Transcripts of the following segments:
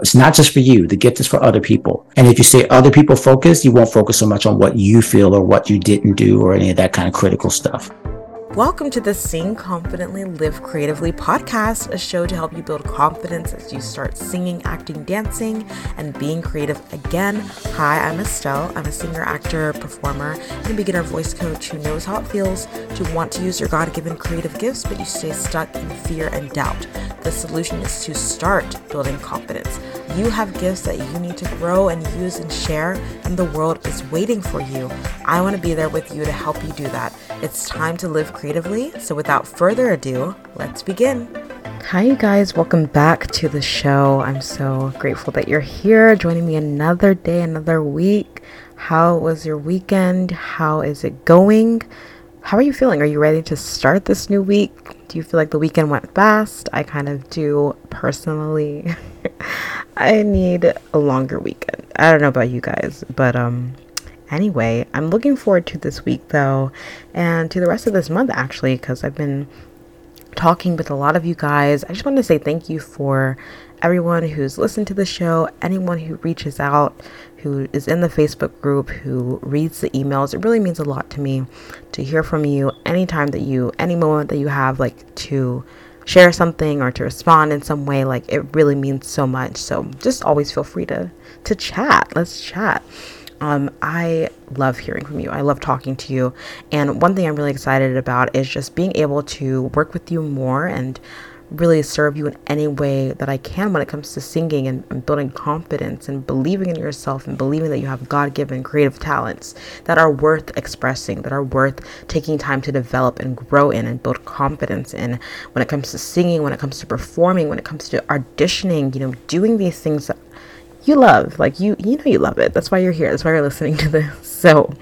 It's not just for you. The gift is for other people. And if you stay other people focused, you won't focus so much on what you feel or what you didn't do or any of that kind of critical stuff. Welcome to the Sing Confidently Live Creatively podcast, a show to help you build confidence as you start singing, acting, dancing, and being creative again. Hi, I'm Estelle. I'm a singer, actor, performer, and beginner voice coach who knows how it feels to want to use your God given creative gifts, but you stay stuck in fear and doubt. The solution is to start building confidence. You have gifts that you need to grow and use and share, and the world is waiting for you. I want to be there with you to help you do that. It's time to live creatively. So, without further ado, let's begin. Hi, you guys. Welcome back to the show. I'm so grateful that you're here joining me another day, another week. How was your weekend? How is it going? How are you feeling? Are you ready to start this new week? Do you feel like the weekend went fast? I kind of do personally. I need a longer weekend. I don't know about you guys, but um anyway, I'm looking forward to this week though and to the rest of this month actually cuz I've been talking with a lot of you guys. I just want to say thank you for everyone who's listened to the show, anyone who reaches out, who is in the Facebook group, who reads the emails. It really means a lot to me to hear from you anytime that you, any moment that you have, like to share something or to respond in some way like it really means so much so just always feel free to to chat let's chat um, I love hearing from you. I love talking to you. And one thing I'm really excited about is just being able to work with you more and really serve you in any way that I can when it comes to singing and, and building confidence and believing in yourself and believing that you have God given creative talents that are worth expressing, that are worth taking time to develop and grow in and build confidence in when it comes to singing, when it comes to performing, when it comes to auditioning, you know, doing these things that you love. Like you you know you love it. That's why you're here. That's why you're listening to this. So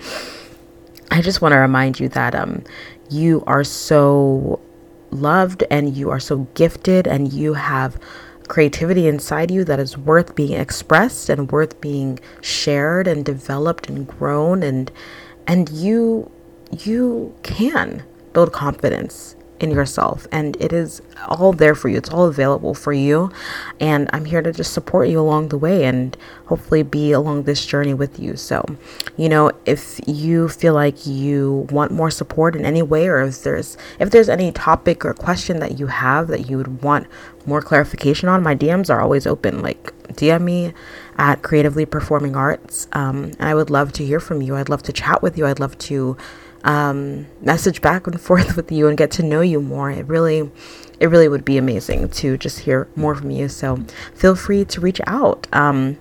I just want to remind you that um you are so loved and you are so gifted and you have creativity inside you that is worth being expressed and worth being shared and developed and grown and and you you can build confidence in yourself and it is all there for you. It's all available for you and i'm here to just support you along the way and hopefully be along this journey with you. So you know if you feel like you want more support in any way or if there's if there's any topic or question that you have that you would want more clarification on my dms are always open. Like dm me at creatively performing arts. Um, and i would love to hear from you. I'd love to chat with you. I'd love to um, message back and forth with you and get to know you more. It really, it really would be amazing to just hear more from you. So feel free to reach out. Um,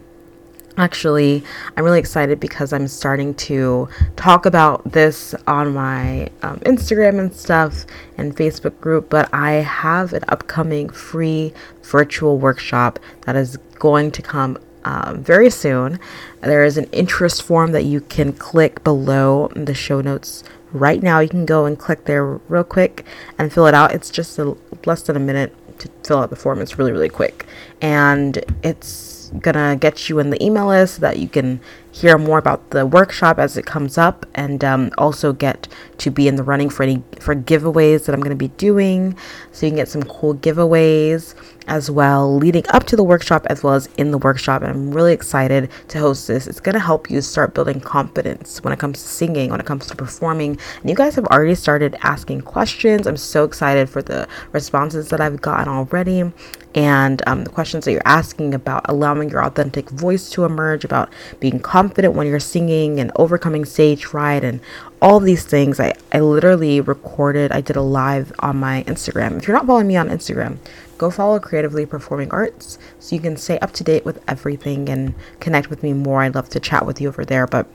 actually i'm really excited because i'm starting to talk about this on my um, instagram and stuff and facebook group but i have an upcoming free virtual workshop that is going to come um, very soon. There is an interest form that you can click below the show notes right now. You can go and click there real quick and fill it out. It's just a, less than a minute to fill out the form. It's really, really quick. And it's gonna get you in the email list so that you can hear more about the workshop as it comes up and um, also get to be in the running for any for giveaways that i'm going to be doing so you can get some cool giveaways as well leading up to the workshop as well as in the workshop. And I'm really excited to host this. It's going to help you start building confidence when it comes to singing, when it comes to performing. And you guys have already started asking questions. I'm so excited for the responses that I've gotten already and um, the questions that you're asking about allowing your authentic voice to emerge, about being confident when you're singing and overcoming stage fright and all these things. I, I literally recorded, I did a live on my Instagram. If you're not following me on Instagram, go follow Creatively Performing Arts so you can stay up to date with everything and connect with me more. I'd love to chat with you over there. But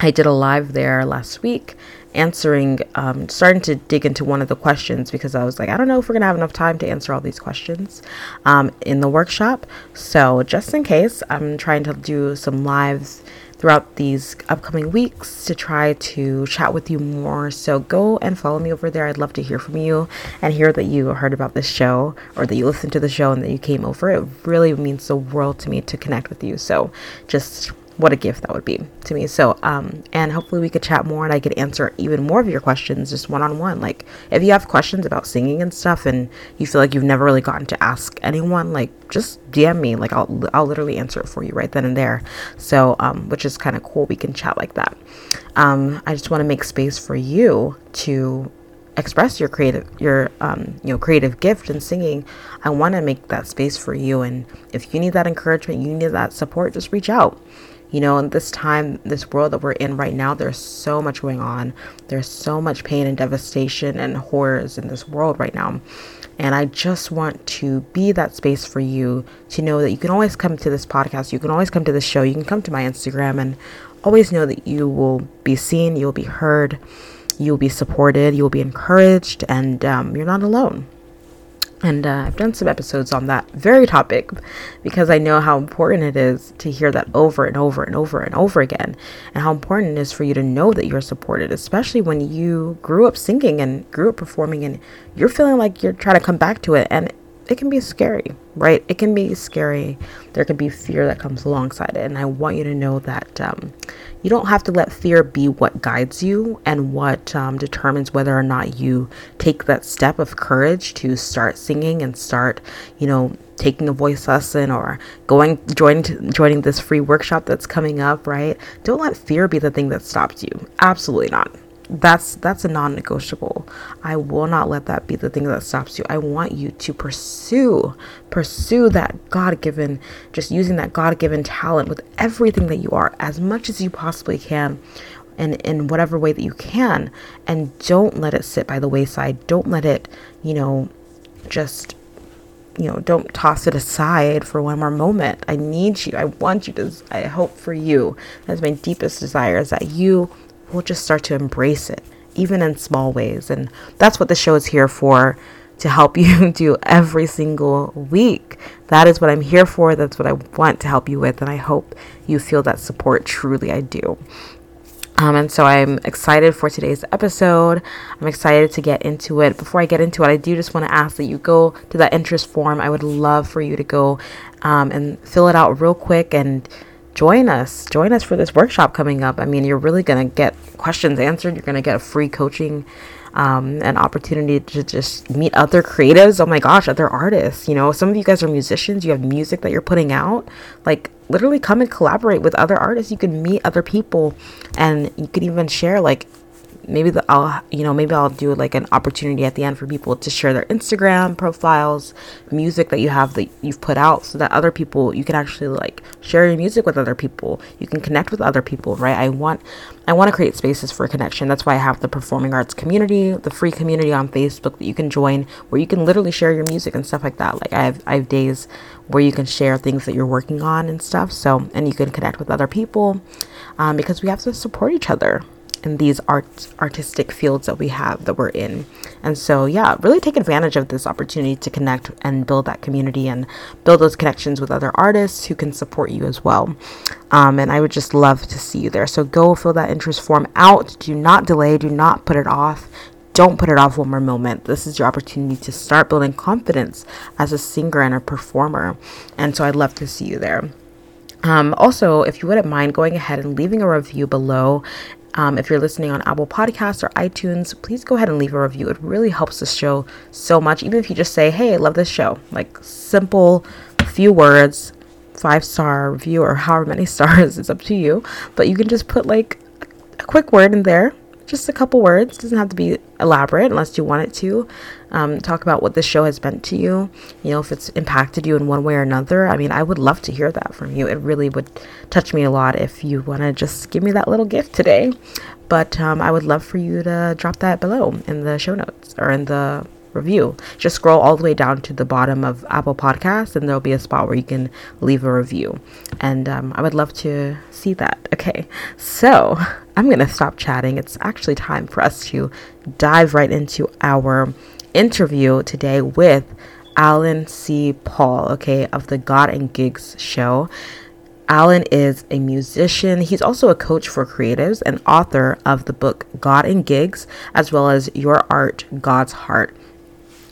I did a live there last week answering, um, starting to dig into one of the questions because I was like, I don't know if we're going to have enough time to answer all these questions um, in the workshop. So, just in case, I'm trying to do some lives throughout these upcoming weeks to try to chat with you more. So go and follow me over there. I'd love to hear from you and hear that you heard about this show or that you listened to the show and that you came over. It really means the world to me to connect with you. So just what a gift that would be to me. So, um, and hopefully we could chat more and I could answer even more of your questions just one on one. Like, if you have questions about singing and stuff and you feel like you've never really gotten to ask anyone, like, just DM me. Like, I'll, I'll literally answer it for you right then and there. So, um, which is kind of cool. We can chat like that. Um, I just want to make space for you to express your creative your um, you know creative gift in singing i want to make that space for you and if you need that encouragement you need that support just reach out you know, in this time, this world that we're in right now, there's so much going on. There's so much pain and devastation and horrors in this world right now. And I just want to be that space for you to know that you can always come to this podcast. You can always come to this show. You can come to my Instagram and always know that you will be seen, you'll be heard, you'll be supported, you'll be encouraged, and um, you're not alone. And uh, I've done some episodes on that very topic because I know how important it is to hear that over and over and over and over again, and how important it is for you to know that you're supported, especially when you grew up singing and grew up performing and you're feeling like you're trying to come back to it. And it can be scary, right? It can be scary. There can be fear that comes alongside it. And I want you to know that um, you don't have to let fear be what guides you and what um, determines whether or not you take that step of courage to start singing and start, you know, taking a voice lesson or going joining joining this free workshop that's coming up, right? Don't let fear be the thing that stops you. Absolutely not that's that's a non-negotiable. I will not let that be the thing that stops you. I want you to pursue pursue that god-given just using that god-given talent with everything that you are as much as you possibly can and in whatever way that you can. And don't let it sit by the wayside. Don't let it you know just you know don't toss it aside for one more moment. I need you. I want you to i hope for you. That's my deepest desire is that you we'll just start to embrace it, even in small ways. And that's what the show is here for to help you do every single week. That is what I'm here for. That's what I want to help you with. And I hope you feel that support. Truly, I do. Um, and so I'm excited for today's episode. I'm excited to get into it. Before I get into it, I do just want to ask that you go to that interest form. I would love for you to go um, and fill it out real quick and join us. Join us for this workshop coming up. I mean, you're really going to get questions answered. You're going to get a free coaching, um, an opportunity to just meet other creatives. Oh my gosh, other artists. You know, some of you guys are musicians. You have music that you're putting out. Like, literally come and collaborate with other artists. You can meet other people and you can even share, like, maybe the, I'll you know maybe I'll do like an opportunity at the end for people to share their Instagram profiles, music that you have that you've put out, so that other people you can actually like share your music with other people. You can connect with other people, right? I want I want to create spaces for connection. That's why I have the performing arts community, the free community on Facebook that you can join, where you can literally share your music and stuff like that. Like I have I have days where you can share things that you're working on and stuff. So and you can connect with other people um, because we have to support each other in these art artistic fields that we have that we're in. And so yeah, really take advantage of this opportunity to connect and build that community and build those connections with other artists who can support you as well. Um, and I would just love to see you there. So go fill that interest form out. Do not delay, do not put it off. Don't put it off one more moment. This is your opportunity to start building confidence as a singer and a performer. And so I'd love to see you there. Um, also, if you wouldn't mind going ahead and leaving a review below um, if you're listening on Apple Podcasts or iTunes, please go ahead and leave a review. It really helps the show so much. Even if you just say, hey, I love this show, like simple, few words, five star review, or however many stars, it's up to you. But you can just put like a quick word in there just a couple words. It doesn't have to be elaborate unless you want it to. Um, talk about what this show has meant to you. You know, if it's impacted you in one way or another. I mean, I would love to hear that from you. It really would touch me a lot if you want to just give me that little gift today. But um, I would love for you to drop that below in the show notes or in the review. Just scroll all the way down to the bottom of Apple Podcasts, and there'll be a spot where you can leave a review. And um, I would love to see that. Okay, so I'm going to stop chatting. It's actually time for us to dive right into our interview today with Allen C. Paul, okay, of the God and Gigs show. Allen is a musician. He's also a coach for creatives and author of the book God and Gigs, as well as Your Art, God's Heart.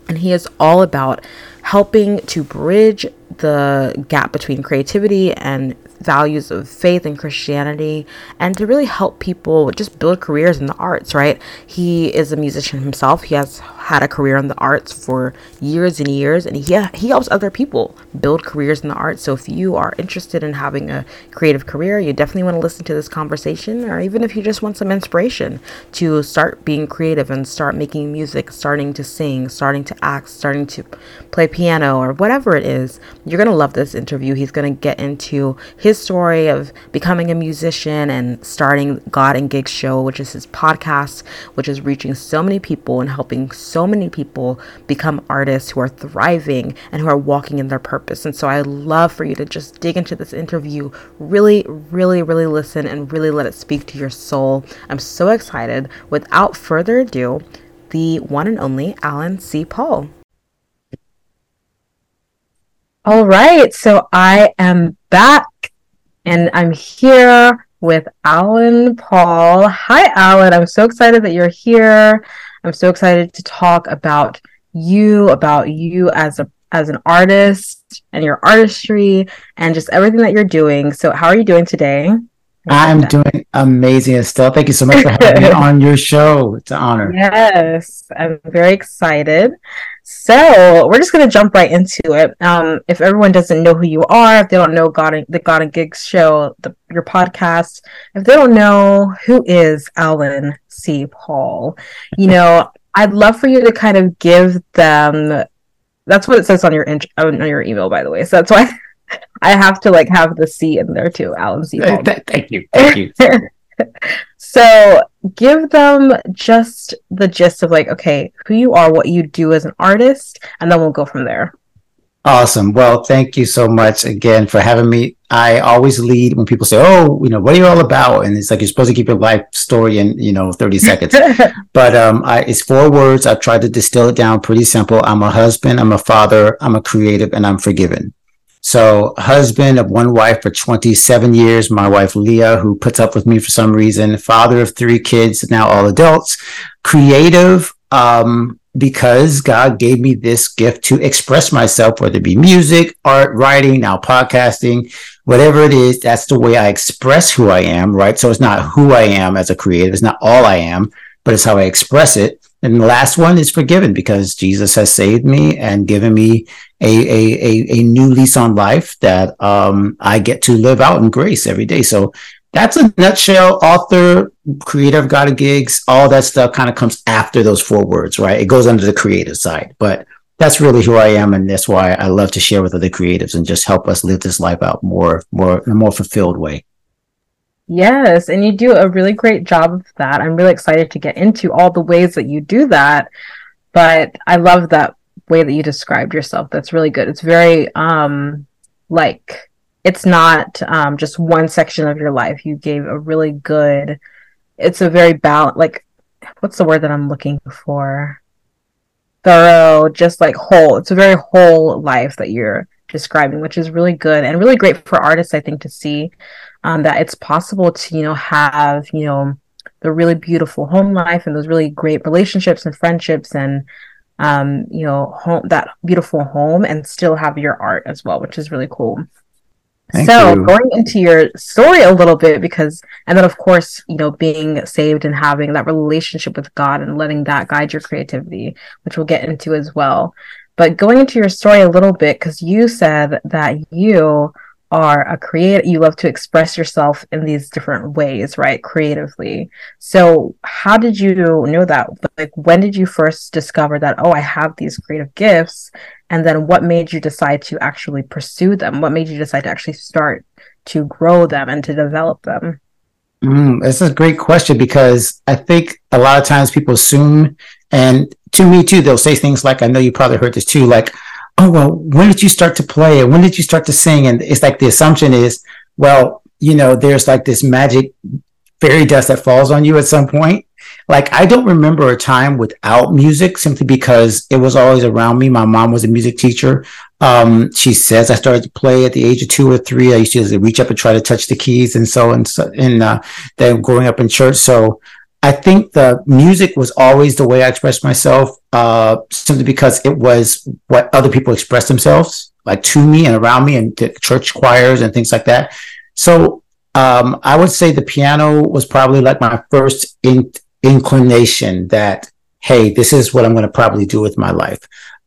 And he is all about helping to bridge the gap between creativity and values of faith and Christianity and to really help people just build careers in the arts, right? He is a musician himself. He has had a career in the arts for years and years and he he helps other people build careers in the arts. So if you are interested in having a creative career, you definitely want to listen to this conversation or even if you just want some inspiration to start being creative and start making music, starting to sing, starting to act, starting to play piano or whatever it is, you're going to love this interview. He's going to get into his story of becoming a musician and starting God and Gigs Show, which is his podcast, which is reaching so many people and helping so many people become artists who are thriving and who are walking in their purpose. And so I love for you to just dig into this interview, really, really, really listen and really let it speak to your soul. I'm so excited. Without further ado, the one and only Allen C. Paul. All right, so I am back and I'm here with Allen Paul. Hi, Allen. I'm so excited that you're here. I'm so excited to talk about you, about you as a as an artist and your artistry and just everything that you're doing. So, how are you doing today? I'm doing amazing, Estelle. Thank you so much for having me on your show. It's an honor. Yes, I'm very excited. So we're just gonna jump right into it. Um, if everyone doesn't know who you are, if they don't know God and, the God and Gigs show, the, your podcast, if they don't know who is Allen C. Paul, you know, I'd love for you to kind of give them. That's what it says on your int- on your email, by the way. So that's why I have to like have the C in there too, Allen C. Paul. Thank you, thank you. so give them just the gist of like, okay, who you are, what you do as an artist, and then we'll go from there. Awesome. Well, thank you so much again for having me. I always lead when people say, "Oh, you know, what are you all about?" And it's like you're supposed to keep your life story in, you know, 30 seconds. but um, I, it's four words. I've tried to distill it down pretty simple. I'm a husband. I'm a father. I'm a creative, and I'm forgiven. So, husband of one wife for 27 years, my wife Leah, who puts up with me for some reason, father of three kids, now all adults, creative, um, because God gave me this gift to express myself, whether it be music, art, writing, now podcasting, whatever it is, that's the way I express who I am, right? So it's not who I am as a creative, it's not all I am, but it's how I express it. And the last one is forgiven because Jesus has saved me and given me a, a, a, a new lease on life that um, I get to live out in grace every day. So that's a nutshell. Author, creative, God of gigs, all that stuff kind of comes after those four words, right? It goes under the creative side, but that's really who I am, and that's why I love to share with other creatives and just help us live this life out more, more in a more fulfilled way. Yes, and you do a really great job of that. I'm really excited to get into all the ways that you do that. But I love that way that you described yourself. That's really good. It's very um like it's not um just one section of your life. You gave a really good it's a very balance like what's the word that I'm looking for? Thorough, just like whole. It's a very whole life that you're describing, which is really good and really great for artists, I think, to see um, that it's possible to, you know, have, you know, the really beautiful home life and those really great relationships and friendships and, um, you know, home that beautiful home and still have your art as well, which is really cool. Thank so you. going into your story a little bit because and then of course you know being saved and having that relationship with god and letting that guide your creativity which we'll get into as well but going into your story a little bit, because you said that you are a creator, you love to express yourself in these different ways, right? Creatively. So, how did you know that? Like, when did you first discover that, oh, I have these creative gifts? And then what made you decide to actually pursue them? What made you decide to actually start to grow them and to develop them? Mm, this is a great question because I think a lot of times people assume, and to me too, they'll say things like, I know you probably heard this too, like, oh, well, when did you start to play? Or when did you start to sing? And it's like the assumption is, well, you know, there's like this magic fairy dust that falls on you at some point. Like, I don't remember a time without music simply because it was always around me. My mom was a music teacher. Um, she says I started to play at the age of two or three. I used to reach up and try to touch the keys and so and so, and uh, then growing up in church. So I think the music was always the way I expressed myself, uh, simply because it was what other people expressed themselves, like to me and around me, and church choirs and things like that. So um, I would say the piano was probably like my first in- inclination that, hey, this is what I'm going to probably do with my life.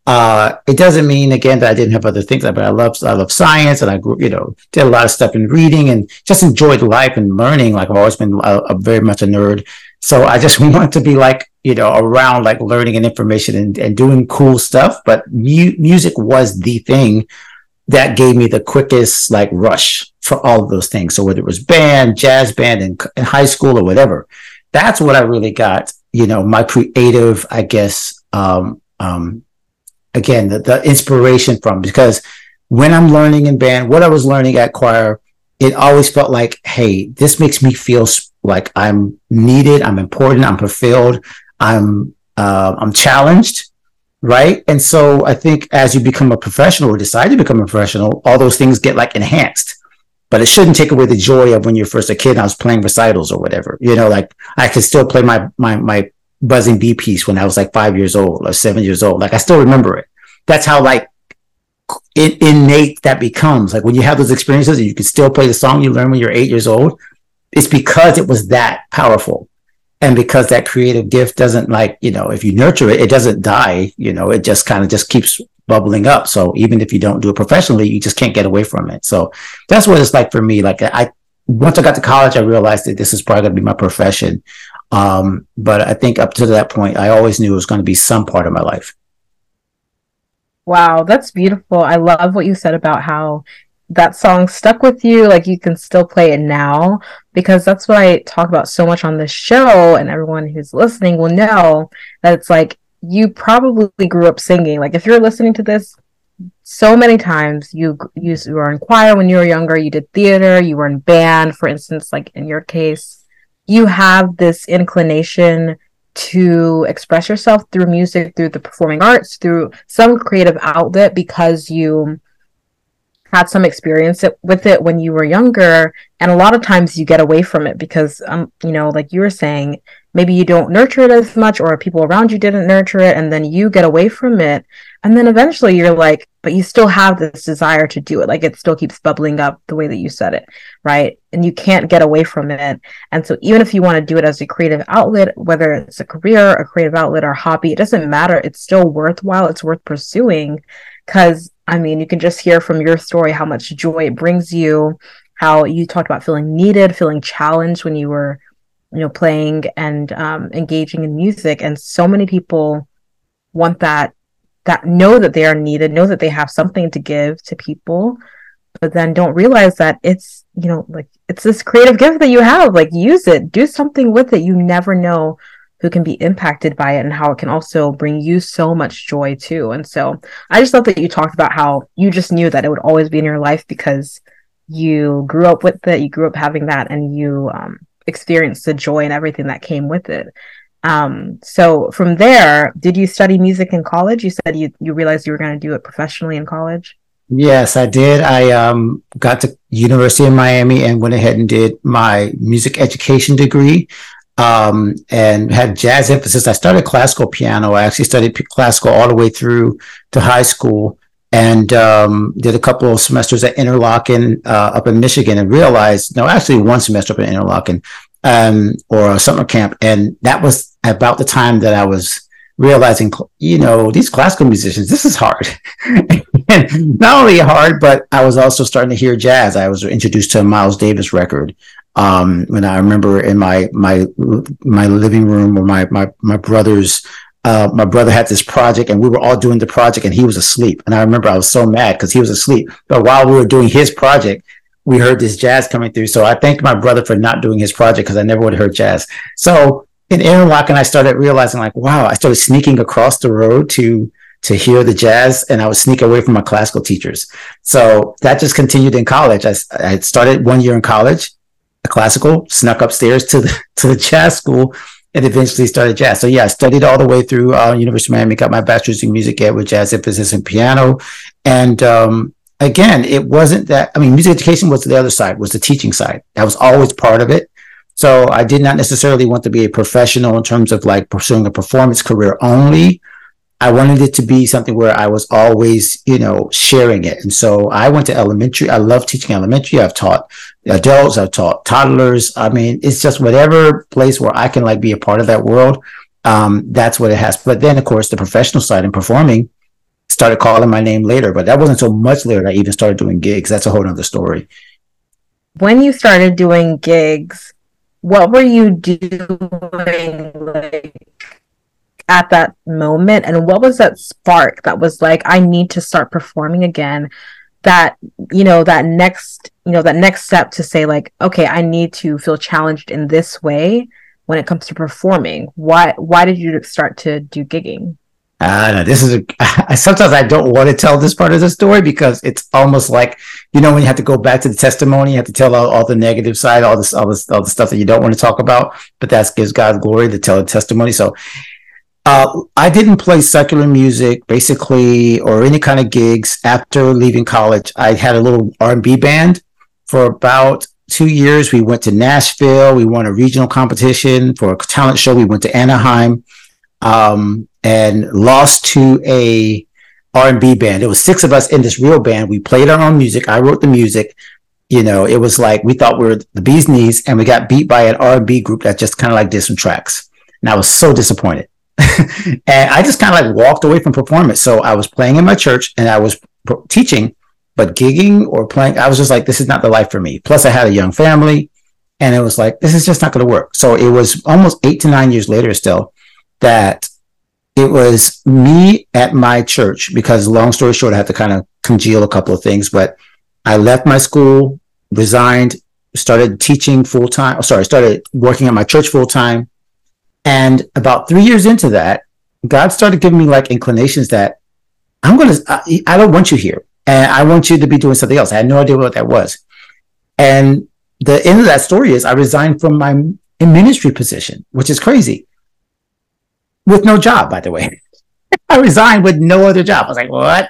Uh, it doesn't mean again that I didn't have other things, but I love I love science and I grew, you know, did a lot of stuff in reading and just enjoyed life and learning. Like I've always been a, a very much a nerd, so I just wanted to be like you know around like learning and information and, and doing cool stuff. But mu- music was the thing that gave me the quickest like rush for all of those things. So whether it was band, jazz band in, in high school or whatever, that's what I really got. You know, my creative, I guess, um, um, again, the, the inspiration from because when I'm learning in band, what I was learning at choir, it always felt like, hey, this makes me feel like I'm needed, I'm important, I'm fulfilled, I'm uh, I'm challenged, right? And so I think as you become a professional or decide to become a professional, all those things get like enhanced. But it shouldn't take away the joy of when you're first a kid. I was playing recitals or whatever. You know, like I could still play my my my buzzing bee piece when I was like five years old or seven years old. Like I still remember it. That's how like innate that becomes. Like when you have those experiences and you can still play the song you learned when you're eight years old, it's because it was that powerful. And because that creative gift doesn't like, you know, if you nurture it, it doesn't die, you know, it just kind of just keeps bubbling up. So even if you don't do it professionally, you just can't get away from it. So that's what it's like for me. Like I, once I got to college, I realized that this is probably going to be my profession. Um, but I think up to that point, I always knew it was going to be some part of my life. Wow, that's beautiful. I love what you said about how that song stuck with you. Like you can still play it now because that's what I talk about so much on this show. And everyone who's listening will know that it's like you probably grew up singing. Like if you're listening to this so many times, you you, you were in choir when you were younger, you did theater, you were in band, for instance, like in your case, you have this inclination to express yourself through music, through the performing arts, through some creative outlet because you had some experience with it when you were younger. And a lot of times you get away from it because um you know like you were saying maybe you don't nurture it as much or people around you didn't nurture it and then you get away from it and then eventually you're like but you still have this desire to do it. Like it still keeps bubbling up the way that you said it right? And you can't get away from it. And so even if you want to do it as a creative outlet whether it's a career a creative outlet or hobby it doesn't matter. It's still worthwhile. It's worth pursuing. Because I mean, you can just hear from your story how much joy it brings you, how you talked about feeling needed, feeling challenged when you were, you know, playing and um, engaging in music. And so many people want that, that know that they are needed, know that they have something to give to people, but then don't realize that it's, you know, like it's this creative gift that you have. Like, use it, do something with it. You never know who can be impacted by it and how it can also bring you so much joy too. And so I just love that you talked about how you just knew that it would always be in your life because you grew up with it, you grew up having that, and you um, experienced the joy and everything that came with it. Um, so from there, did you study music in college? You said you, you realized you were going to do it professionally in college. Yes, I did. I um, got to University of Miami and went ahead and did my music education degree um, and had jazz emphasis. I started classical piano. I actually studied classical all the way through to high school and um, did a couple of semesters at Interlochen uh, up in Michigan and realized, no, actually one semester up in Interlochen um, or a summer camp. And that was about the time that I was realizing, you know, these classical musicians, this is hard. not only hard, but I was also starting to hear jazz. I was introduced to a Miles Davis record um, when I remember in my my my living room or my my my brother's uh, my brother had this project and we were all doing the project and he was asleep. And I remember I was so mad because he was asleep. But while we were doing his project, we heard this jazz coming through. So I thank my brother for not doing his project because I never would have heard jazz. So in and I started realizing like, wow, I started sneaking across the road to to hear the jazz and I would sneak away from my classical teachers. So that just continued in college. I, I started one year in college a classical, snuck upstairs to the to the jazz school, and eventually started jazz. So yeah, I studied all the way through uh, University of Miami, got my bachelor's in music ed with jazz emphasis in piano, and um, again, it wasn't that. I mean, music education was the other side, was the teaching side. That was always part of it. So I did not necessarily want to be a professional in terms of like pursuing a performance career only. I wanted it to be something where I was always, you know, sharing it. And so I went to elementary. I love teaching elementary. I've taught adults. I've taught toddlers. I mean, it's just whatever place where I can like be a part of that world. Um, that's what it has. But then, of course, the professional side and performing started calling my name later. But that wasn't so much later. I even started doing gigs. That's a whole other story. When you started doing gigs, what were you doing like at that moment? And what was that spark that was like i need to start performing again that you know that next you know that next step to say like okay i need to feel challenged in this way when it comes to performing. Why why did you start to do gigging I know this is a. Sometimes I don't want to tell this part of the story because it's almost like you know when you have to go back to the testimony, you have to tell all, all the negative side, all this, all this, all the stuff that you don't want to talk about. But that gives God glory to tell the testimony. So, uh, I didn't play secular music basically or any kind of gigs after leaving college. I had a little R and B band for about two years. We went to Nashville. We won a regional competition for a talent show. We went to Anaheim. Um, and lost to a R&B band. It was six of us in this real band. We played our own music. I wrote the music. You know, it was like we thought we were the bee's knees, and we got beat by an R&B group that just kind of like did some tracks. And I was so disappointed. and I just kind of like walked away from performance. So I was playing in my church and I was teaching, but gigging or playing, I was just like, this is not the life for me. Plus, I had a young family, and it was like, this is just not going to work. So it was almost eight to nine years later still that it was me at my church because long story short, I had to kind of congeal a couple of things, but I left my school, resigned, started teaching full time. Oh, sorry, started working at my church full time. And about three years into that, God started giving me like inclinations that I'm going to, I, I don't want you here. And I want you to be doing something else. I had no idea what that was. And the end of that story is I resigned from my ministry position, which is crazy with no job, by the way. I resigned with no other job. I was like, what?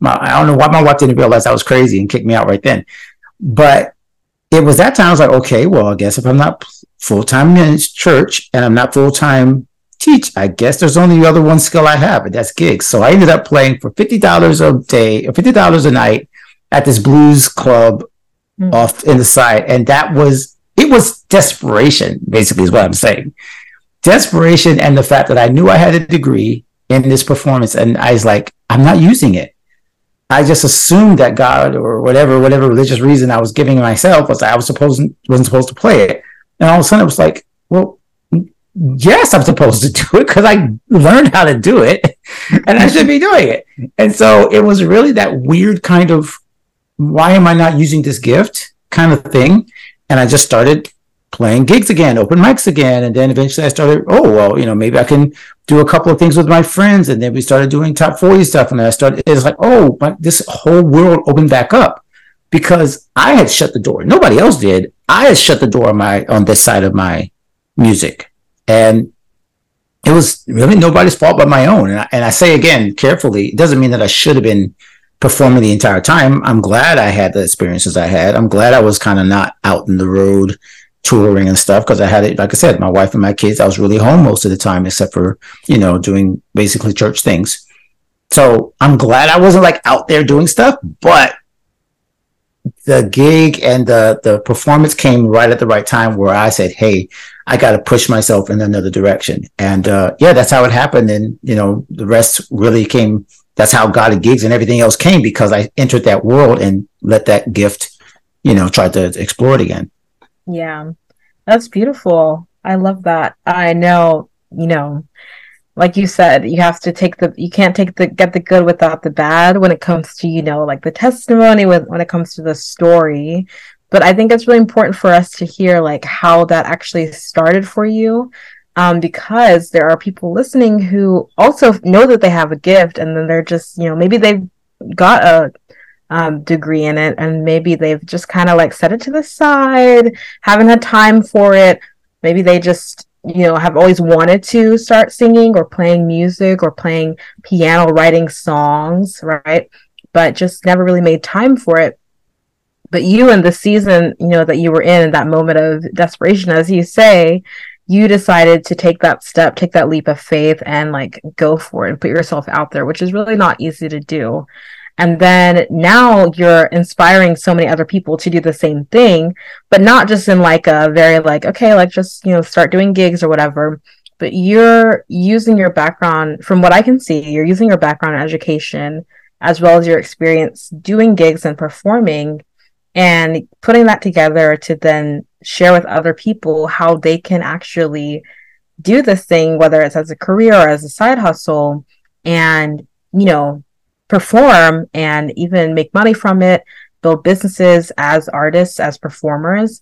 My, I don't know why my wife didn't realize I was crazy and kicked me out right then. But it was that time I was like, okay, well, I guess if I'm not full time in church and I'm not full time teach, I guess there's only the other one skill I have, and that's gigs. So I ended up playing for fifty dollars a day or fifty dollars a night at this blues club mm. off in the side, and that was it was desperation, basically, is what I'm saying desperation and the fact that I knew I had a degree in this performance and I was like, I'm not using it. I just assumed that God or whatever, whatever religious reason I was giving myself was I was supposed wasn't supposed to play it. And all of a sudden it was like, well, yes, I'm supposed to do it because I learned how to do it and I should be doing it. And so it was really that weird kind of why am I not using this gift kind of thing. And I just started playing gigs again, open mics again. And then eventually I started, oh, well, you know, maybe I can do a couple of things with my friends. And then we started doing top 40 stuff. And I started, it's like, oh, my, this whole world opened back up because I had shut the door. Nobody else did. I had shut the door on my, on this side of my music. And it was really nobody's fault but my own. And I, and I say again, carefully, it doesn't mean that I should have been performing the entire time. I'm glad I had the experiences I had. I'm glad I was kind of not out in the road touring and stuff because I had it, like I said, my wife and my kids, I was really home most of the time, except for, you know, doing basically church things. So I'm glad I wasn't like out there doing stuff, but the gig and the, the performance came right at the right time where I said, Hey, I got to push myself in another direction. And, uh, yeah, that's how it happened. And, you know, the rest really came. That's how God and gigs and everything else came because I entered that world and let that gift, you know, try to explore it again. Yeah, that's beautiful. I love that. I know, you know, like you said, you have to take the you can't take the get the good without the bad when it comes to, you know, like the testimony with when it comes to the story. But I think it's really important for us to hear like how that actually started for you. Um, because there are people listening who also know that they have a gift and then they're just, you know, maybe they've got a um, degree in it. And maybe they've just kind of like set it to the side haven't had time for it. Maybe they just you know have always wanted to start singing or playing music or playing piano writing songs right? But just never really made time for it. But you in the season, you know, that you were in, that moment of desperation, as you say, you decided to take that step, take that leap of faith and like go for it and put yourself out there, which is really not easy to do. And then now you're inspiring so many other people to do the same thing, but not just in like a very like, okay, like just, you know, start doing gigs or whatever. But you're using your background, from what I can see, you're using your background in education as well as your experience doing gigs and performing and putting that together to then share with other people how they can actually do this thing, whether it's as a career or as a side hustle, and, you know, perform and even make money from it, build businesses as artists, as performers.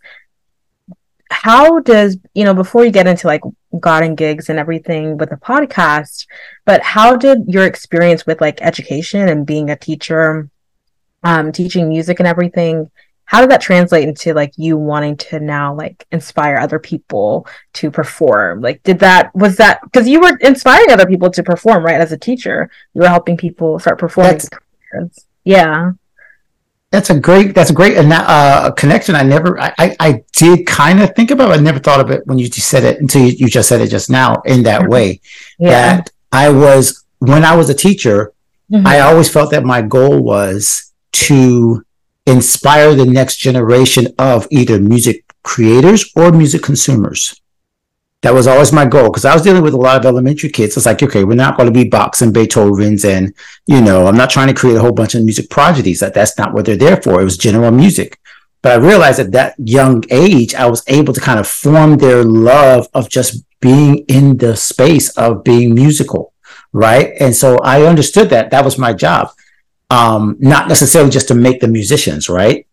How does, you know, before you get into like God and gigs and everything with the podcast, but how did your experience with like education and being a teacher, um, teaching music and everything, how did that translate into like you wanting to now like inspire other people to perform? Like did that was that because you were inspiring other people to perform right as a teacher. You were helping people start performing yeah. That's a great that's a great uh, connection. I never i i, I did kind of think about it i never thought of it when you just said it until you, you just said it just now in that way. Yeah. that i was when i was a teacher mm-hmm. i always felt that my goal was to inspire the next generation of either music creators or music consumers. That was always my goal because I was dealing with a lot of elementary kids. It's like, okay, we're not going to be boxing Beethoven's and, you know, I'm not trying to create a whole bunch of music prodigies. That that's not what they're there for. It was general music. But I realized at that young age, I was able to kind of form their love of just being in the space of being musical. Right. And so I understood that that was my job um, not necessarily just to make the musicians, right?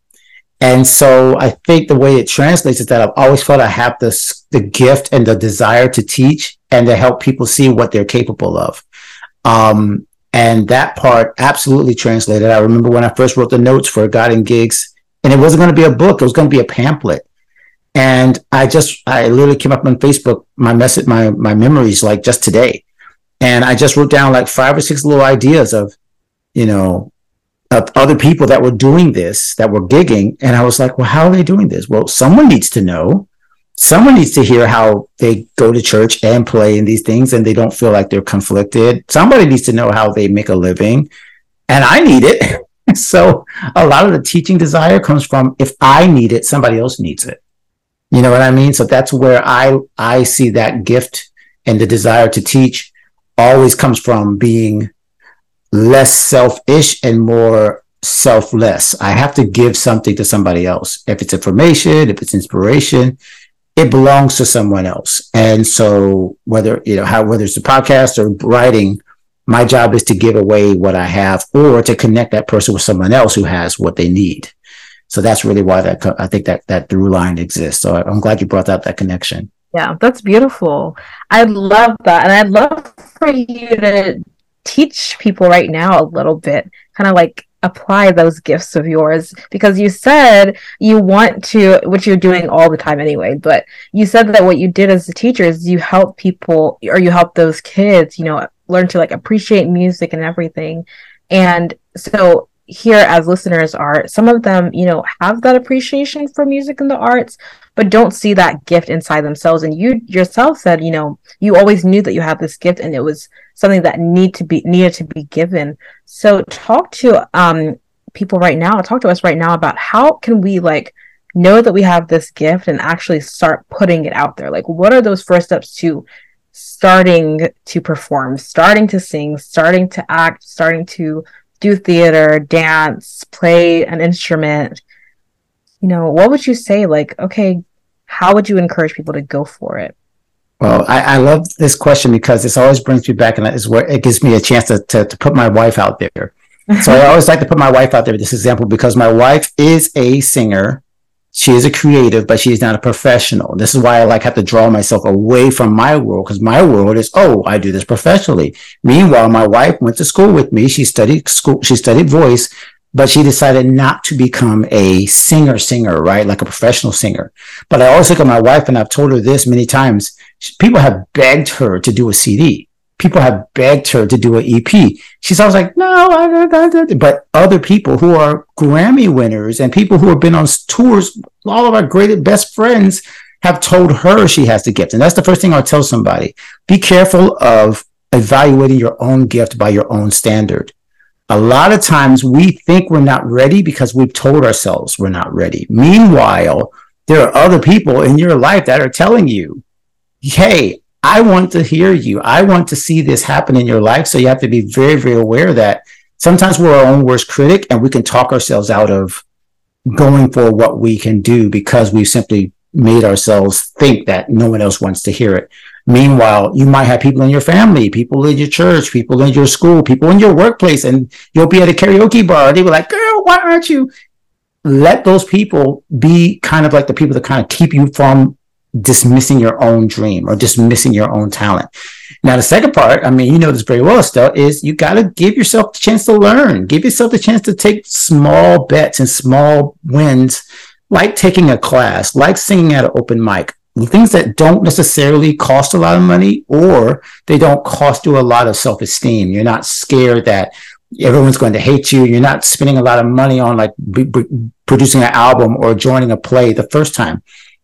And so I think the way it translates is that I've always felt I have this the gift and the desire to teach and to help people see what they're capable of. Um, and that part absolutely translated. I remember when I first wrote the notes for God Gigs, and it wasn't going to be a book; it was going to be a pamphlet. And I just, I literally came up on Facebook, my message, my my memories, like just today, and I just wrote down like five or six little ideas of you know, other people that were doing this, that were gigging. And I was like, well, how are they doing this? Well, someone needs to know. Someone needs to hear how they go to church and play in these things and they don't feel like they're conflicted. Somebody needs to know how they make a living. And I need it. so a lot of the teaching desire comes from if I need it, somebody else needs it. You know what I mean? So that's where I I see that gift and the desire to teach always comes from being less selfish and more selfless. I have to give something to somebody else. If it's information, if it's inspiration, it belongs to someone else. And so whether, you know, how, whether it's a podcast or writing, my job is to give away what I have or to connect that person with someone else who has what they need. So that's really why that, I think that that through line exists. So I'm glad you brought up that connection. Yeah, that's beautiful. I love that. And I'd love for you to teach people right now a little bit, kind of like apply those gifts of yours because you said you want to which you're doing all the time anyway but you said that what you did as a teacher is you help people or you help those kids you know learn to like appreciate music and everything. And so here as listeners are some of them you know have that appreciation for music and the arts but don't see that gift inside themselves. And you yourself said you know you always knew that you had this gift and it was something that need to be needed to be given. So talk to um people right now. Talk to us right now about how can we like know that we have this gift and actually start putting it out there. Like what are those first steps to starting to perform starting to sing starting to act starting to do theater, dance, play an instrument, you know, what would you say? Like, okay, how would you encourage people to go for it? Well, I, I love this question because this always brings me back, and is where it gives me a chance to, to, to put my wife out there. so I always like to put my wife out there with this example because my wife is a singer she is a creative, but she is not a professional. This is why I like have to draw myself away from my world because my world is, oh, I do this professionally. Meanwhile, my wife went to school with me. She studied school, she studied voice, but she decided not to become a singer singer, right? Like a professional singer. But I always look at my wife and I've told her this many times. People have begged her to do a CD. people have begged her to do an EP. She's always like, no, I, I, I, but other people who are Grammy winners and people who have been on tours, all of our great best friends have told her she has the gift. And that's the first thing I'll tell somebody. Be careful of evaluating your own gift by your own standard. A lot of times we think we're not ready because we've told ourselves we're not ready. Meanwhile, there are other people in your life that are telling you, hey, I want to hear you. I want to see this happen in your life. So you have to be very, very aware that sometimes we're our own worst critic and we can talk ourselves out of going for what we can do because we've simply made ourselves think that no one else wants to hear it. Meanwhile, you might have people in your family, people in your church, people in your school, people in your workplace, and you'll be at a karaoke bar. They were like, girl, why aren't you? Let those people be kind of like the people that kind of keep you from dismissing your own dream or dismissing your own talent. Now, the second part, I mean, you know this very well, Estelle, is you got to give yourself the chance to learn. Give yourself the chance to take small bets and small wins, like taking a class, like singing at an open mic, things that don't necessarily cost a lot of money or they don't cost you a lot of self esteem. You're not scared that everyone's going to hate you. You're not spending a lot of money on like b- b- producing an album or joining a play the first time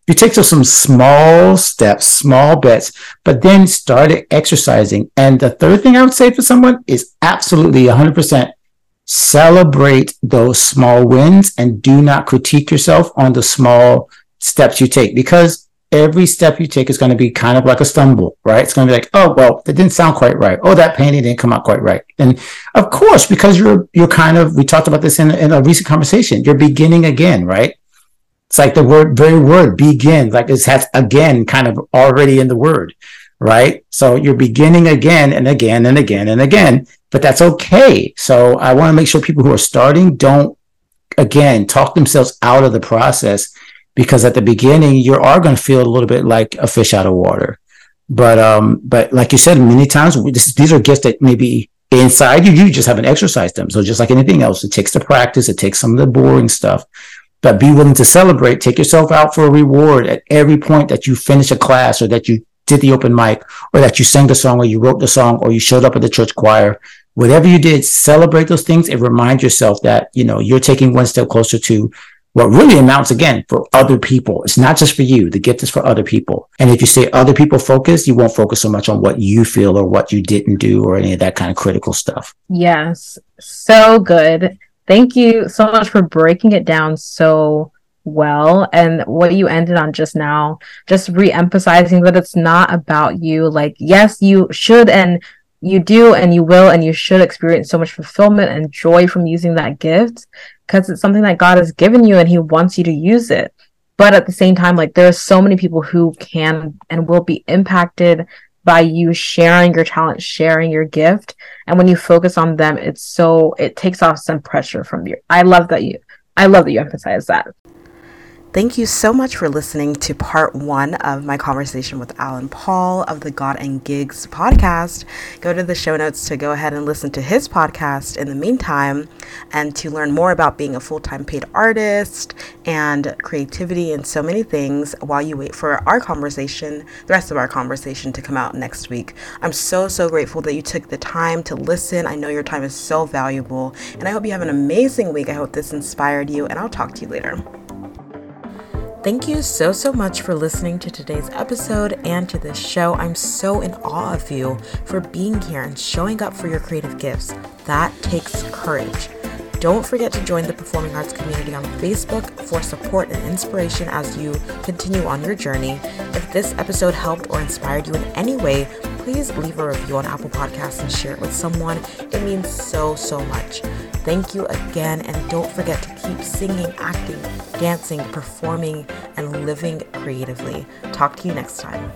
you take some small steps, small bets, but then start exercising. And the third thing I would say for someone is absolutely 100% celebrate those small wins and do not critique yourself on the small steps you take because every step you take is going to be kind of like a stumble, right? It's going to be like, oh, well, that didn't sound quite right. Oh, that painting didn't come out quite right. And of course, because you're, you're kind of, we talked about this in, in a recent conversation, you're beginning again, right? It's like the word, very word, begin, like it has again kind of already in the word, right? So you're beginning again and again and again and again, but that's okay. So I want to make sure people who are starting don't, again, talk themselves out of the process because at the beginning you are going to feel a little bit like a fish out of water. But, um, but like you said, many times this, these are gifts that maybe inside you, you just haven't exercised them. So just like anything else, it takes the practice, it takes some of the boring stuff but be willing to celebrate. Take yourself out for a reward at every point that you finish a class or that you did the open mic or that you sang the song or you wrote the song or you showed up at the church choir. Whatever you did, celebrate those things and remind yourself that, you know, you're taking one step closer to what really amounts again for other people. It's not just for you. The gift is for other people. And if you say other people focus, you won't focus so much on what you feel or what you didn't do or any of that kind of critical stuff. Yes. So good. Thank you so much for breaking it down so well and what you ended on just now just re-emphasizing that it's not about you like yes you should and you do and you will and you should experience so much fulfillment and joy from using that gift because it's something that God has given you and he wants you to use it but at the same time like there are so many people who can and will be impacted by you sharing your talent, sharing your gift. And when you focus on them, it's so, it takes off some pressure from you. I love that you, I love that you emphasize that. Thank you so much for listening to part one of my conversation with Allen Paul of the God and Gigs podcast. Go to the show notes to go ahead and listen to his podcast in the meantime and to learn more about being a full time paid artist and creativity and so many things while you wait for our conversation, the rest of our conversation to come out next week. I'm so, so grateful that you took the time to listen. I know your time is so valuable, and I hope you have an amazing week. I hope this inspired you, and I'll talk to you later. Thank you so, so much for listening to today's episode and to this show. I'm so in awe of you for being here and showing up for your creative gifts. That takes courage. Don't forget to join the performing arts community on Facebook for support and inspiration as you continue on your journey. If this episode helped or inspired you in any way, please leave a review on Apple Podcasts and share it with someone. It means so, so much. Thank you again, and don't forget to keep singing, acting, dancing, performing, and living creatively. Talk to you next time.